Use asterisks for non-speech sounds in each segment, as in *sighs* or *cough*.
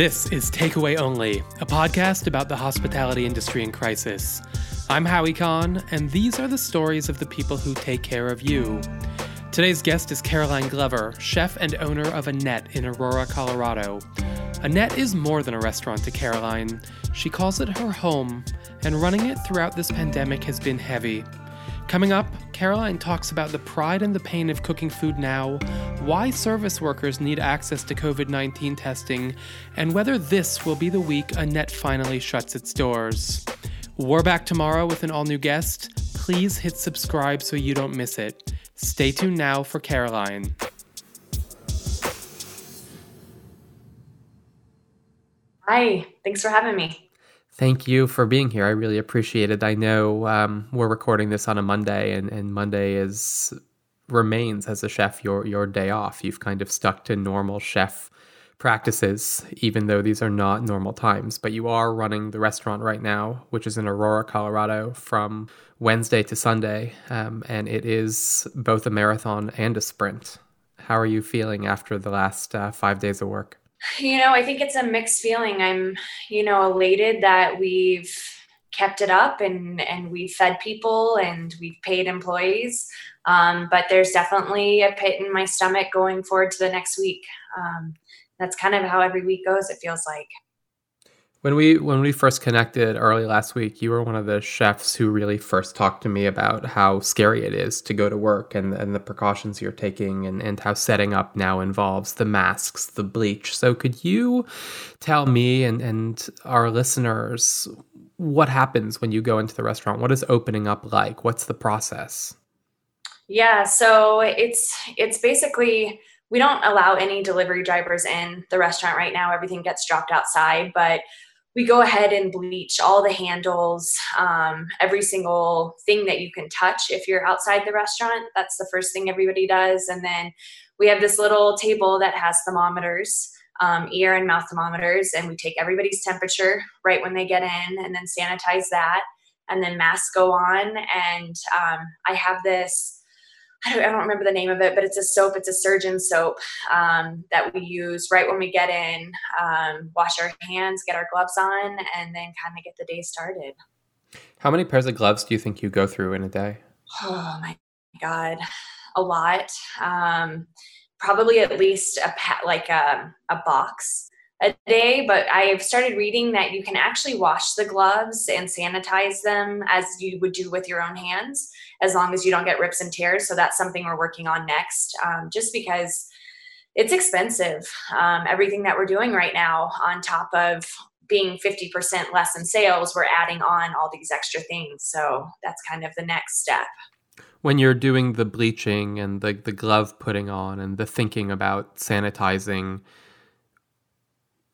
This is Takeaway Only, a podcast about the hospitality industry in crisis. I'm Howie Kahn, and these are the stories of the people who take care of you. Today's guest is Caroline Glover, chef and owner of Annette in Aurora, Colorado. Annette is more than a restaurant to Caroline. She calls it her home, and running it throughout this pandemic has been heavy. Coming up, Caroline talks about the pride and the pain of cooking food now, why service workers need access to COVID 19 testing, and whether this will be the week Annette finally shuts its doors. We're back tomorrow with an all new guest. Please hit subscribe so you don't miss it. Stay tuned now for Caroline. Hi, thanks for having me. Thank you for being here. I really appreciate it. I know um, we're recording this on a Monday, and, and Monday is remains as a chef your your day off. You've kind of stuck to normal chef practices, even though these are not normal times. But you are running the restaurant right now, which is in Aurora, Colorado, from Wednesday to Sunday, um, and it is both a marathon and a sprint. How are you feeling after the last uh, five days of work? You know, I think it's a mixed feeling. I'm, you know, elated that we've kept it up and and we've fed people and we've paid employees. Um, but there's definitely a pit in my stomach going forward to the next week. Um, that's kind of how every week goes. It feels like. When we when we first connected early last week, you were one of the chefs who really first talked to me about how scary it is to go to work and, and the precautions you're taking and, and how setting up now involves the masks, the bleach. So could you tell me and, and our listeners what happens when you go into the restaurant? What is opening up like? What's the process? Yeah, so it's it's basically we don't allow any delivery drivers in the restaurant right now. Everything gets dropped outside, but we go ahead and bleach all the handles, um, every single thing that you can touch if you're outside the restaurant. That's the first thing everybody does. And then we have this little table that has thermometers, um, ear and mouth thermometers, and we take everybody's temperature right when they get in and then sanitize that. And then masks go on. And um, I have this I don't, I don't, remember the name of it, but it's a soap. It's a surgeon soap um, that we use right when we get in, um, wash our hands, get our gloves on, and then kind of get the day started. How many pairs of gloves do you think you go through in a day? Oh my God, a lot. Um, probably at least a like a, a box a day, but I've started reading that you can actually wash the gloves and sanitize them as you would do with your own hands, as long as you don't get rips and tears. So that's something we're working on next, um, just because it's expensive. Um, everything that we're doing right now, on top of being 50% less in sales, we're adding on all these extra things. So that's kind of the next step. When you're doing the bleaching and the, the glove putting on and the thinking about sanitizing,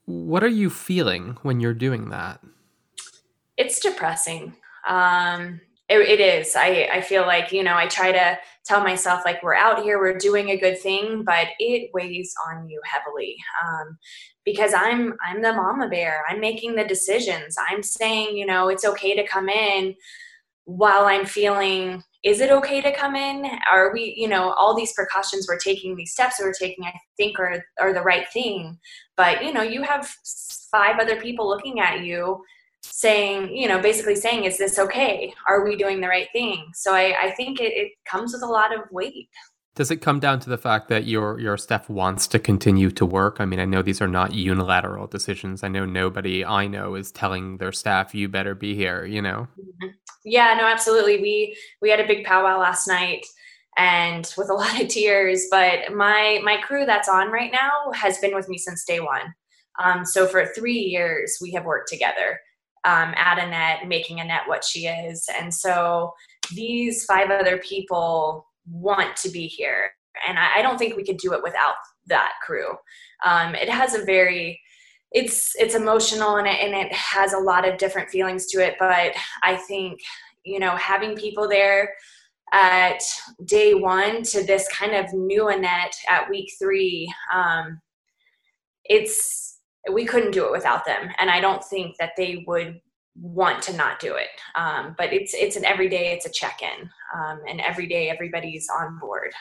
what are you feeling when you're doing that? It's depressing. Um, it, it is. I, I feel like, you know, I try to tell myself, like, we're out here, we're doing a good thing, but it weighs on you heavily. Um, because I'm I'm the mama bear. I'm making the decisions. I'm saying, you know, it's okay to come in while I'm feeling is it okay to come in? Are we, you know, all these precautions we're taking, these steps we're taking, I think are are the right thing. But you know, you have five other people looking at you saying, you know, basically saying, is this okay? Are we doing the right thing? So I, I think it, it comes with a lot of weight. Does it come down to the fact that your your staff wants to continue to work? I mean, I know these are not unilateral decisions. I know nobody I know is telling their staff you better be here, you know. Mm-hmm. Yeah, no, absolutely. We we had a big powwow last night and *laughs* with a lot of tears, but my my crew that's on right now has been with me since day 1. Um, so for 3 years we have worked together. Um, at Annette, making Annette what she is. And so these five other people want to be here. And I, I don't think we could do it without that crew. Um, it has a very it's it's emotional and it, and it has a lot of different feelings to it but i think you know having people there at day one to this kind of new annette at week three um, it's we couldn't do it without them and i don't think that they would want to not do it. Um, but it's it's an everyday, it's a check-in, um, and every day everybody's on board.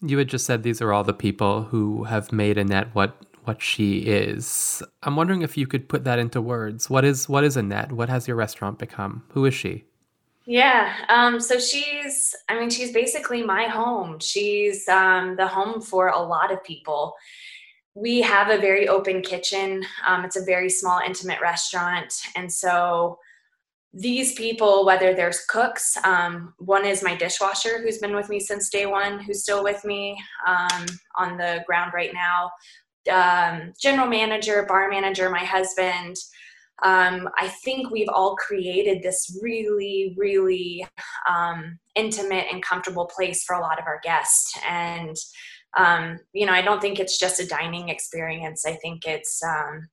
You had just said these are all the people who have made Annette what what she is. I'm wondering if you could put that into words. What is what is Annette? What has your restaurant become? Who is she? Yeah. Um, so she's, I mean, she's basically my home. She's um, the home for a lot of people. We have a very open kitchen. Um, it's a very small, intimate restaurant. And so these people, whether there's cooks, um, one is my dishwasher who's been with me since day one, who's still with me um, on the ground right now, um, general manager, bar manager, my husband um, I think we've all created this really, really um, intimate and comfortable place for a lot of our guests. And, um, you know, I don't think it's just a dining experience. I think it's, um,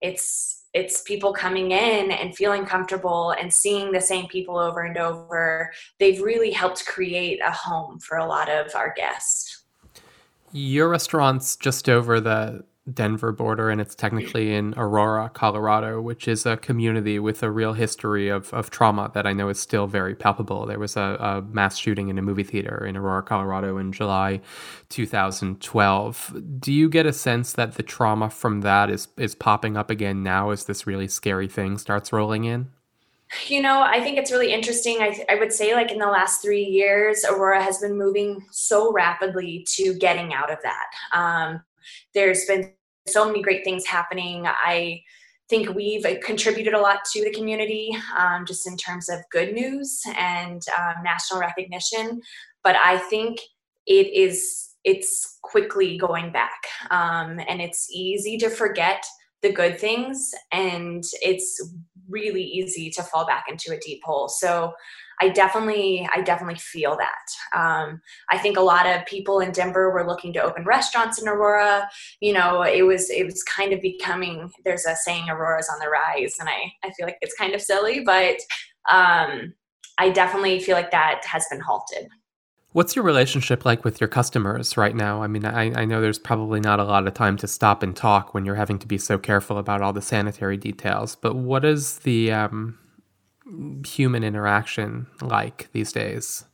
it's, it's people coming in and feeling comfortable and seeing the same people over and over. They've really helped create a home for a lot of our guests. Your restaurant's just over the Denver border, and it's technically in Aurora, Colorado, which is a community with a real history of, of trauma that I know is still very palpable. There was a, a mass shooting in a movie theater in Aurora, Colorado in July 2012. Do you get a sense that the trauma from that is, is popping up again now as this really scary thing starts rolling in? You know, I think it's really interesting. I, I would say, like, in the last three years, Aurora has been moving so rapidly to getting out of that. Um, there's been so many great things happening. I think we've contributed a lot to the community um, just in terms of good news and um, national recognition. But I think it is it's quickly going back um, and it's easy to forget the good things and it's really easy to fall back into a deep hole so I definitely, I definitely feel that. Um, I think a lot of people in Denver were looking to open restaurants in Aurora. You know, it was, it was kind of becoming. There's a saying, "Aurora's on the rise," and I, I feel like it's kind of silly, but um, I definitely feel like that has been halted. What's your relationship like with your customers right now? I mean, I, I know there's probably not a lot of time to stop and talk when you're having to be so careful about all the sanitary details, but what is the um, human interaction like these days?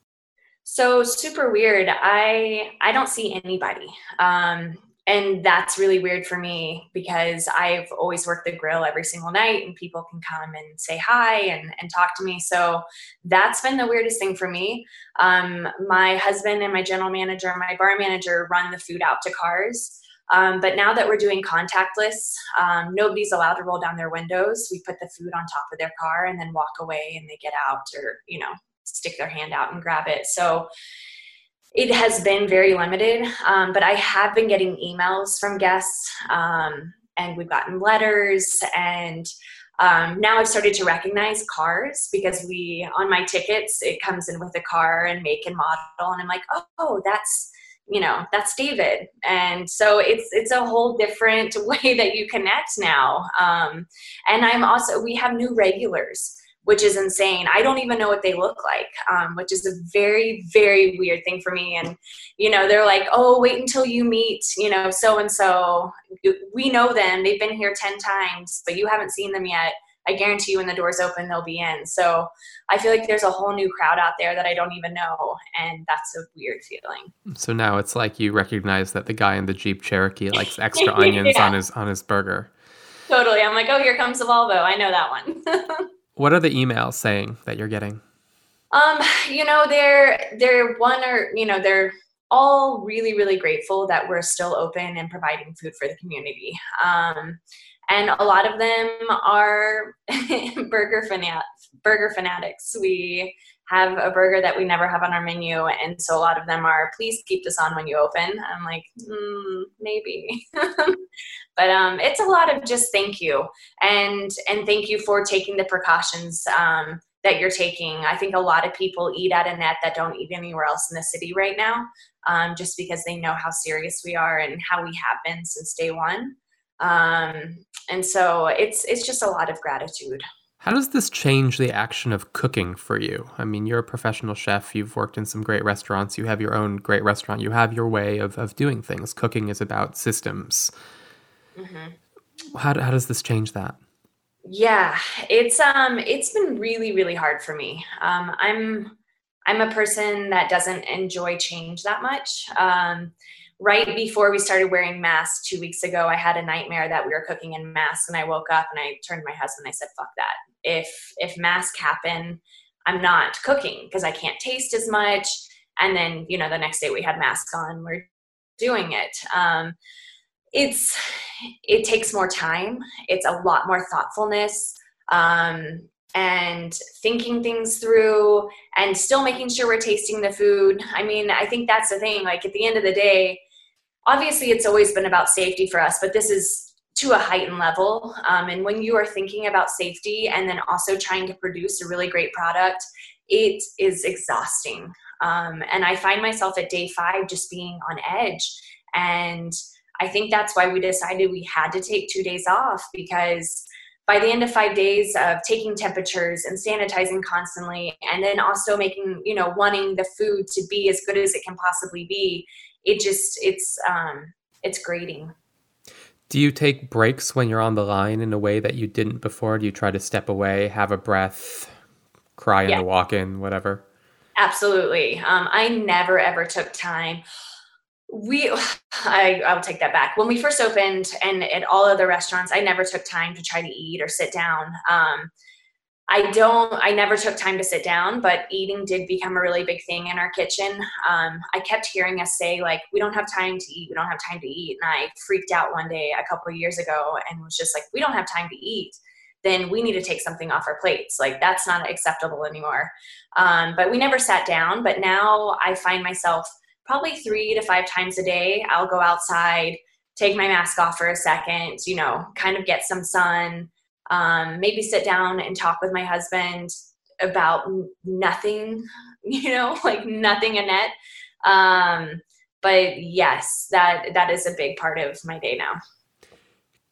So super weird. I I don't see anybody. Um, and that's really weird for me because I've always worked the grill every single night and people can come and say hi and, and talk to me. So that's been the weirdest thing for me. Um, my husband and my general manager my bar manager run the food out to cars. Um, but now that we're doing contactless, um, nobody's allowed to roll down their windows. We put the food on top of their car and then walk away and they get out or, you know, stick their hand out and grab it. So it has been very limited, um, but I have been getting emails from guests um, and we've gotten letters and um, now I've started to recognize cars because we on my tickets it comes in with a car and make and model, and I'm like, oh, that's you know that's david. And so it's it's a whole different *laughs* way that you connect now um, and i'm also we have new regulars which is insane i don't even know what they look like um, which is a very very weird thing for me and you know they're like oh wait until you meet you know so and so we know them they've been here 10 times but you haven't seen them yet I guarantee you when the doors open, they'll be in. So I feel like there's a whole new crowd out there that I don't even know. And that's a weird feeling. So now it's like you recognize that the guy in the Jeep Cherokee likes *laughs* extra onions yeah. on his on his burger. Totally. I'm like, oh, here comes the Volvo. I know that one. *laughs* what are the emails saying that you're getting? Um, you know, they're they're one or you know, they're all really, really grateful that we're still open and providing food for the community. Um, and a lot of them are *laughs* burger fanat burger fanatics. We have a burger that we never have on our menu, and so a lot of them are, "Please keep this on when you open." I'm like, mm, maybe, *laughs* but um, it's a lot of just thank you and and thank you for taking the precautions um, that you're taking. I think a lot of people eat at Annette that don't eat anywhere else in the city right now, um, just because they know how serious we are and how we have been since day one. Um, and so it's it's just a lot of gratitude. How does this change the action of cooking for you? I mean, you're a professional chef. You've worked in some great restaurants. You have your own great restaurant. You have your way of, of doing things. Cooking is about systems. Mm-hmm. How, how does this change that? Yeah, it's um it's been really really hard for me. Um, I'm I'm a person that doesn't enjoy change that much. Um, right before we started wearing masks two weeks ago, I had a nightmare that we were cooking in masks, and I woke up and I turned to my husband. And I said, "Fuck that! If if masks happen, I'm not cooking because I can't taste as much." And then you know the next day we had masks on. We're doing it. Um, it's it takes more time. It's a lot more thoughtfulness. Um, and thinking things through and still making sure we're tasting the food. I mean, I think that's the thing. Like at the end of the day, obviously it's always been about safety for us, but this is to a heightened level. Um, and when you are thinking about safety and then also trying to produce a really great product, it is exhausting. Um, and I find myself at day five just being on edge. And I think that's why we decided we had to take two days off because by the end of five days of taking temperatures and sanitizing constantly and then also making you know wanting the food to be as good as it can possibly be it just it's um it's grating do you take breaks when you're on the line in a way that you didn't before? Do you try to step away have a breath cry in yeah. the walk-in whatever? Absolutely. Um, i never ever took time. We *sighs* I, i'll take that back. When we first opened and at all other restaurants i never took time to try to eat or sit down. Um, i don't i never took time to sit down but eating did become a really big thing in our kitchen. Um, i kept hearing us say like we don't have time to eat we don't have time to eat. And i freaked out one day a couple years ago and was just like we don't have time to eat. Then we need to take something off our plates. Like that's not acceptable anymore. Um, but we never sat down but now i find myself probably three to five times a day, I'll go outside, take my mask off for a second, you know, kind of get some sun, um, maybe sit down and talk with my husband about nothing, *laughs* you know, *laughs* like nothing in it. Um, but yes, that that is a big part of my day now.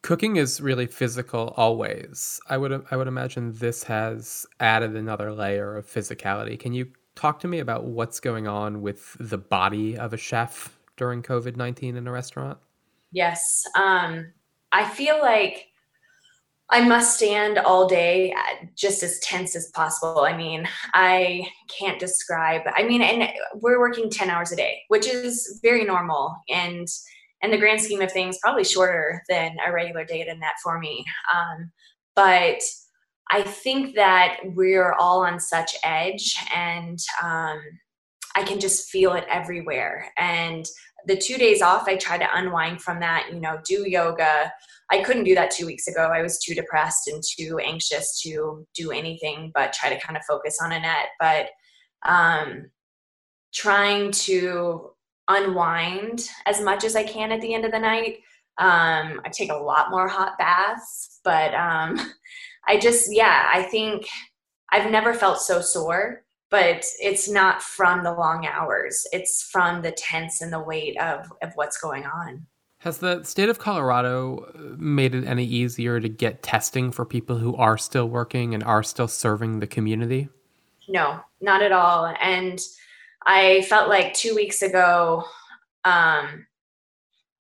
Cooking is really physical always. I would I would imagine this has added another layer of physicality. Can you talk to me about what's going on with the body of a chef during COVID 19 in a restaurant? Yes. Um, I feel like I must stand all day uh, just as tense as possible. I mean, I can't describe. I mean, and we're working 10 hours a day, which is very normal. And in the grand scheme of things, probably shorter than a regular day at Annette for me. Um, but I think that we're all on such edge and um, I can just feel it everywhere. And the two days off, I try to unwind from that, you know, do yoga. I couldn't do that two weeks ago. I was too depressed and too anxious to do anything but try to kind of focus on Annette. But um, trying to unwind as much as I can at the end of the night. Um, I take a lot more hot baths, but um, *laughs* I just, yeah, I think I've never felt so sore, but it's not from the long hours. It's from the tense and the weight of, of what's going on. Has the state of Colorado uh, made it any easier to get testing for people who are still working and are still serving the community? No, not at all. And I felt like two weeks ago, um,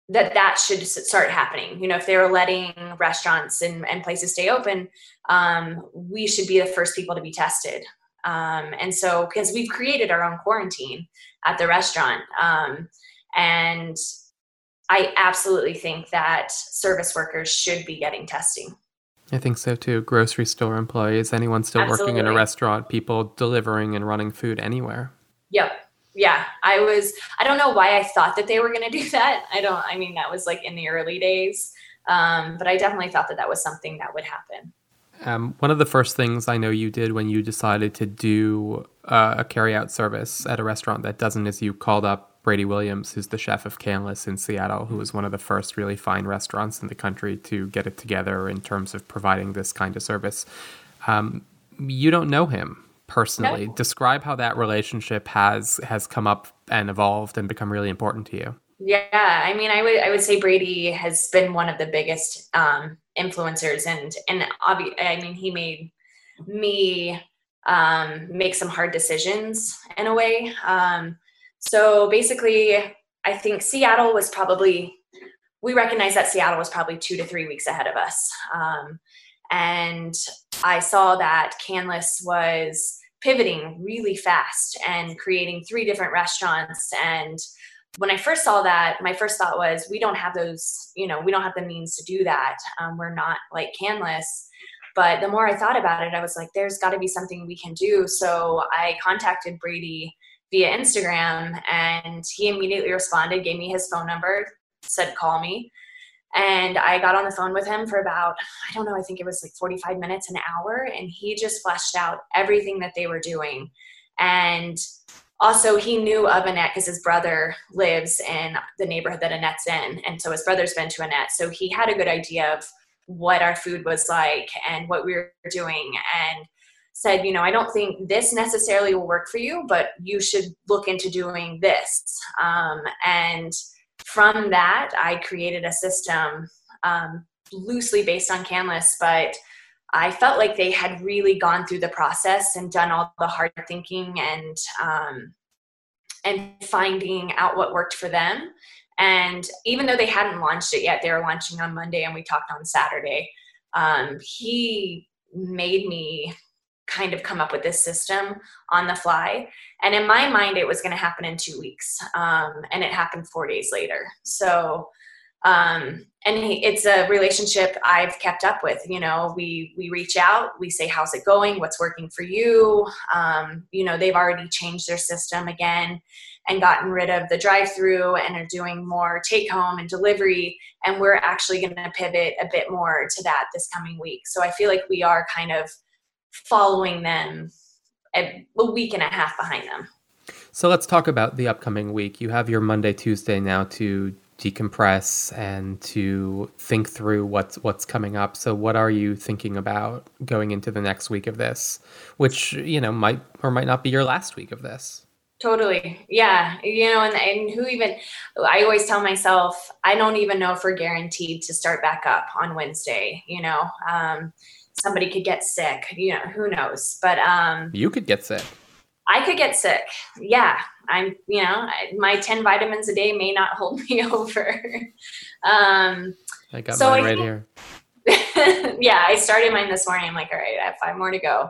that that should start happening you know if they were letting restaurants and, and places stay open um, we should be the first people to be tested um, and so because we've created our own quarantine at the restaurant um, and i absolutely think that service workers should be getting testing I think so too. Grocery store employees, anyone still Absolutely. working in a restaurant, people delivering and running food anywhere. Yep yeah, I was, I don't know why I thought that they were going to do *laughs* that. I don't, I mean, that was like in the early days. Um, but I definitely thought that that was something that would happen. Um, one of the first things I know you did when you decided to do uh, a carry-out service at a restaurant that doesn't is you called up Brady Williams, who's the chef of Canlis in Seattle, who was one of the first really fine restaurants in the country to get it together in terms of providing this kind of service. Um, you don't know him personally. No. Describe how that relationship has has come up and evolved and become really important to you. Yeah, I mean, I would I would say Brady has been one of the biggest um, influencers, and and obvi- I mean, he made me um, make some hard decisions in a way. Um, so basically, I think Seattle was probably we recognize that Seattle was probably two to three weeks ahead of us. Um, and I saw that Canlis was pivoting really fast and creating three different restaurants and when I first saw that, my first thought was, we don't have those, you know, we don't have the means to do that. Um, we're not like Canlis. But the more I thought about it, I was like, there's got to be something we can do. So I contacted Brady via Instagram and he immediately responded, gave me his phone number, said, call me. And I got on the phone with him for about, I don't know, I think it was like 45 minutes, an hour. And he just fleshed out everything that they were doing. And also, he knew of Annette because his brother lives in the neighborhood that Annette's in. And so his brother's been to Annette. So he had a good idea of what our food was like and what we were doing. And said, you know, I don't think this necessarily will work for you, but you should look into doing this. Um, and from that, I created a system um, loosely based on Canlis, but I felt like they had really gone through the process and done all the hard thinking and um, and finding out what worked for them. And even though they hadn't launched it yet, they were launching on Monday, and we talked on Saturday. Um, he made me kind of come up with this system on the fly. And in my mind, it was going to happen in two weeks. Um, and it happened four days later. So, um, and it's a relationship I've kept up with. You know, we we reach out, we say, "How's it going? What's working for you?" Um, you know, they've already changed their system again and gotten rid of the drive-through and are doing more take-home and delivery. And we're actually going to pivot a bit more to that this coming week. So I feel like we are kind of following them a, a week and a half behind them. So let's talk about the upcoming week. You have your Monday, Tuesday now to decompress and to think through what's what's coming up. So what are you thinking about going into the next week of this, which, you know, might or might not be your last week of this? Totally. Yeah. You know, and, and who even, I always tell myself, I don't even know if we're guaranteed to start back up on Wednesday, you know. Um, somebody could get sick you know who knows but um you could get sick i could get sick. Yeah i'm you know my 10 vitamins a day may not *laughs* hold me over. Um i got so mine I right think, here. *laughs* Yeah i started mine this morning. I'm like all right i have five more to go.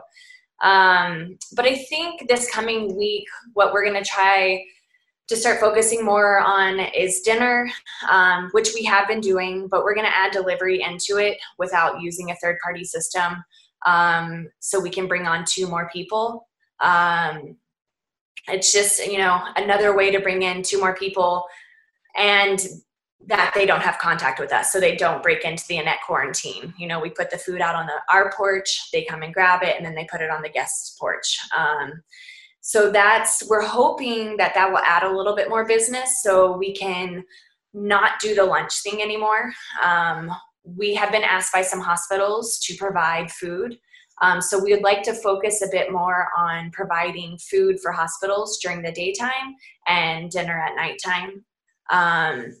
Um but i think this coming week what we're going to try to start focusing more on is dinner, um, which we have been doing, but we're going to add delivery into it without using a third party system um, so we can bring on two more people. Um, it's just, you know, another way to bring in two more people and that they don't have contact with us so they don't break into the Annette quarantine. You know, we put the food out on the, our porch, they come and grab it, and then they put it on the guest's porch. Um, so that's we're hoping that that will add a little bit more business so we can not do the lunch thing anymore um, we have been asked by some hospitals to provide food um, so we would like to focus a bit more on providing food for hospitals during the daytime and dinner at nighttime. Um,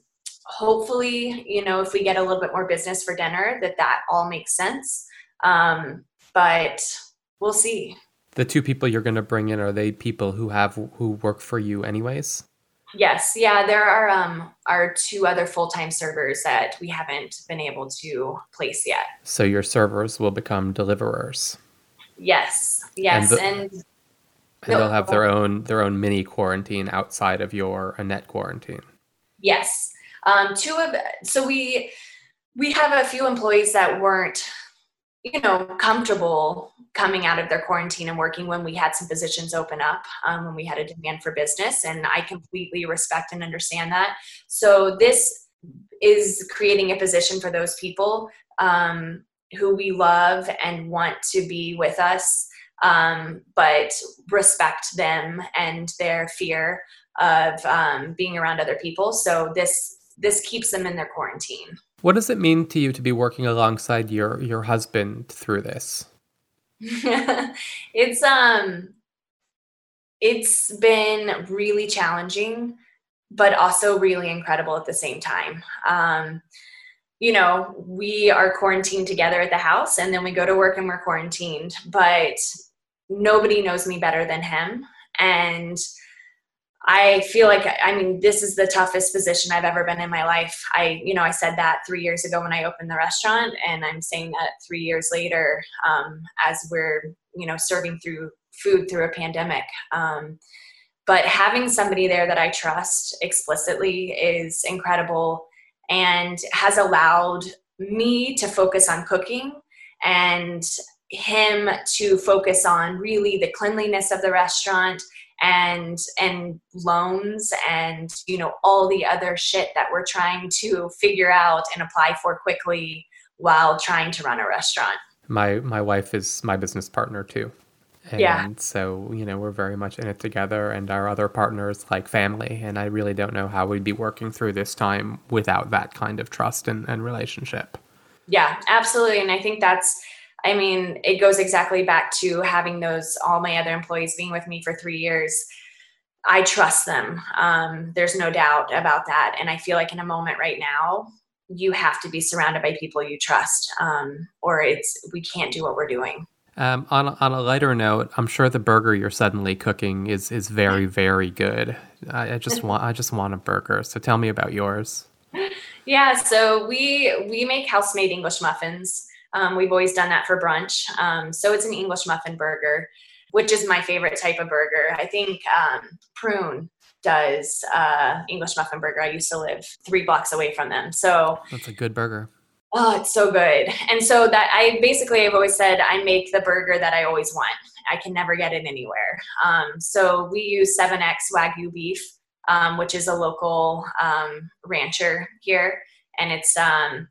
hopefully you know if we get a little bit more business for dinner that that all makes sense. Um, but we'll see. The two people you're going to bring in are they people who have who work for you anyways yes yeah there are um are two other full-time servers that we haven't been able to place yet. So your servers will become deliverers. Yes yes and, the, and, and no, they'll have their own their own mini quarantine outside of your Annette quarantine. Yes um two of so we we have a few employees that weren't you know comfortable coming out of their quarantine and working when we had some positions open up um, when we had a demand for business and i completely respect and understand that. So this is creating a position for those people um, who we love and want to be with us um, but respect them and their fear of um, being around other people. So this this keeps them in their quarantine what does it mean to you to be working alongside your your husband through this? *laughs* it's um it's been really challenging but also really incredible at the same time. Um you know, we are quarantined together at the house and then we go to work and we're quarantined, but nobody knows me better than him and I feel like I mean this is the toughest position I've ever been in my life. I you know I said that three years ago when I opened the restaurant, and I'm saying that three years later um, as we're you know serving through food through a pandemic. Um, but having somebody there that I trust explicitly is incredible and has allowed me to focus on cooking and him to focus on really the cleanliness of the restaurant and and loans and you know all the other shit that we're trying to figure out and apply for quickly while trying to run a restaurant my my wife is my business partner too and yeah. so, you know, we're very much in it together and our other partners like family. And I really don't know how we'd be working through this time without that kind of trust and, and relationship. Yeah, absolutely. And I think that's, I mean, it goes exactly back to having those, all my other employees being with me for three years. I trust them. Um, there's no doubt about that. And I feel like in a moment right now, you have to be surrounded by people you trust, um, or it's we can't do what we're doing. Um, on on a lighter note, I'm sure the burger you're suddenly cooking is is very very good. I, I just *laughs* want I just want a burger. So tell me about yours. *laughs* Yeah, so we we make house made English muffins. Um, we've always done that for brunch. Um, so it's an English muffin burger, which is my favorite type of burger. I think um, Prune does uh, English muffin burger. I used to live three blocks away from them. So that's a good burger. Oh, it's so good. And so that I basically I've always said I make the burger that I always want. I can never get it anywhere. Um, so we use 7X Wagyu beef, um, which is a local um, rancher here, and it's um,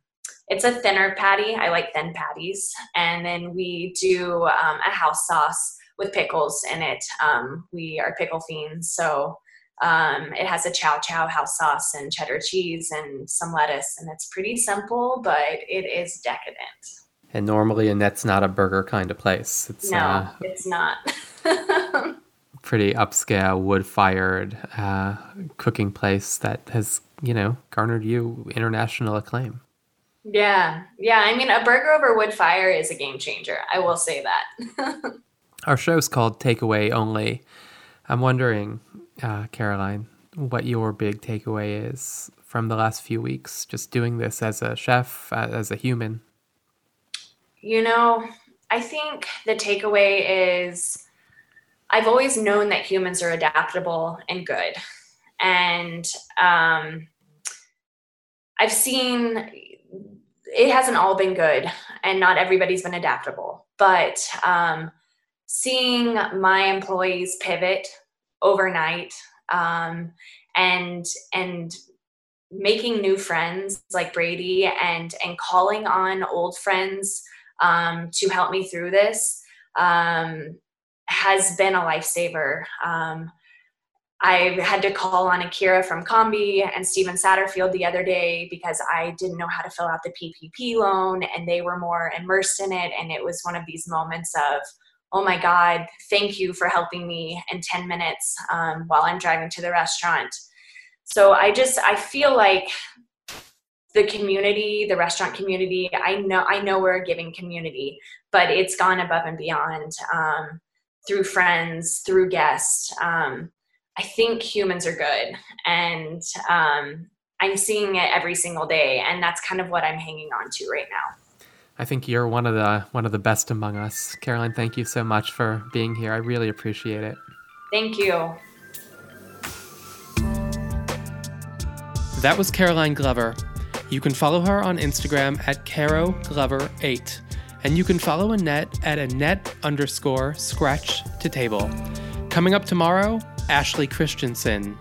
it's a thinner patty. I like thin patties, and then we do um, a house sauce with pickles in it. Um, we are pickle fiends, so um, it has a chow chow house sauce and cheddar cheese and some lettuce, and it's pretty simple, but it is decadent. And normally, Annette's not a burger kind of place. It's no, uh, it's not. *laughs* pretty upscale, wood fired uh, cooking place that has, you know, garnered you international acclaim. Yeah, yeah. I mean, a burger over wood fire is a game changer. I will say that. *laughs* Our show's called Takeaway Only. I'm wondering, uh, Caroline, what your big takeaway is from the last few weeks, just doing this as a chef, as a human. You know, I think the takeaway is I've always known that humans are adaptable and good. And um, I've seen it hasn't all been good, and not everybody's been adaptable. But um, seeing my employees pivot overnight um, and and making new friends like Brady and and calling on old friends um, to help me through this um, has been a lifesaver. I had to call on Akira from Combi and Steven Satterfield the other day because I didn't know how to fill out the PPP loan and they were more immersed in it. And it was one of these moments of, oh my God, thank you for helping me in 10 minutes um, while I'm driving to the restaurant. So I just, I feel like the community, the restaurant community, I know, I know we're a giving community, but it's gone above and beyond um, through friends, through guests. Um, I think humans are good and um, I'm seeing it every single day. And that's kind of what I'm hanging on to right now. I think you're one of the one of the best among us. Caroline, thank you so much for being here. I really appreciate it. Thank you. That was Caroline Glover. You can follow her on Instagram at Caro Glover8. And you can follow Annette at Annette underscore scratch to table. Coming up tomorrow, Ashley Christensen.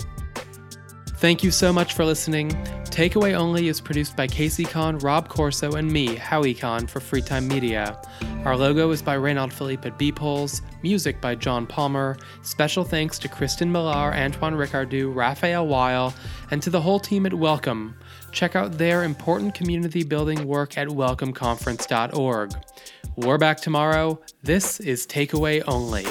Thank you so much for listening. Takeaway Only is produced by Casey Kahn, Rob Corso, and me, Howie Kahn, for Freetime Media. Our logo is by Reynald Philippe at Beepholes, music by John Palmer. Special thanks to Kristen Millar, Antoine Ricardou, Raphael Weil, and to the whole team at Welcome. Check out their important community building work at welcomeconference.org. We're back tomorrow. This is Takeaway Only.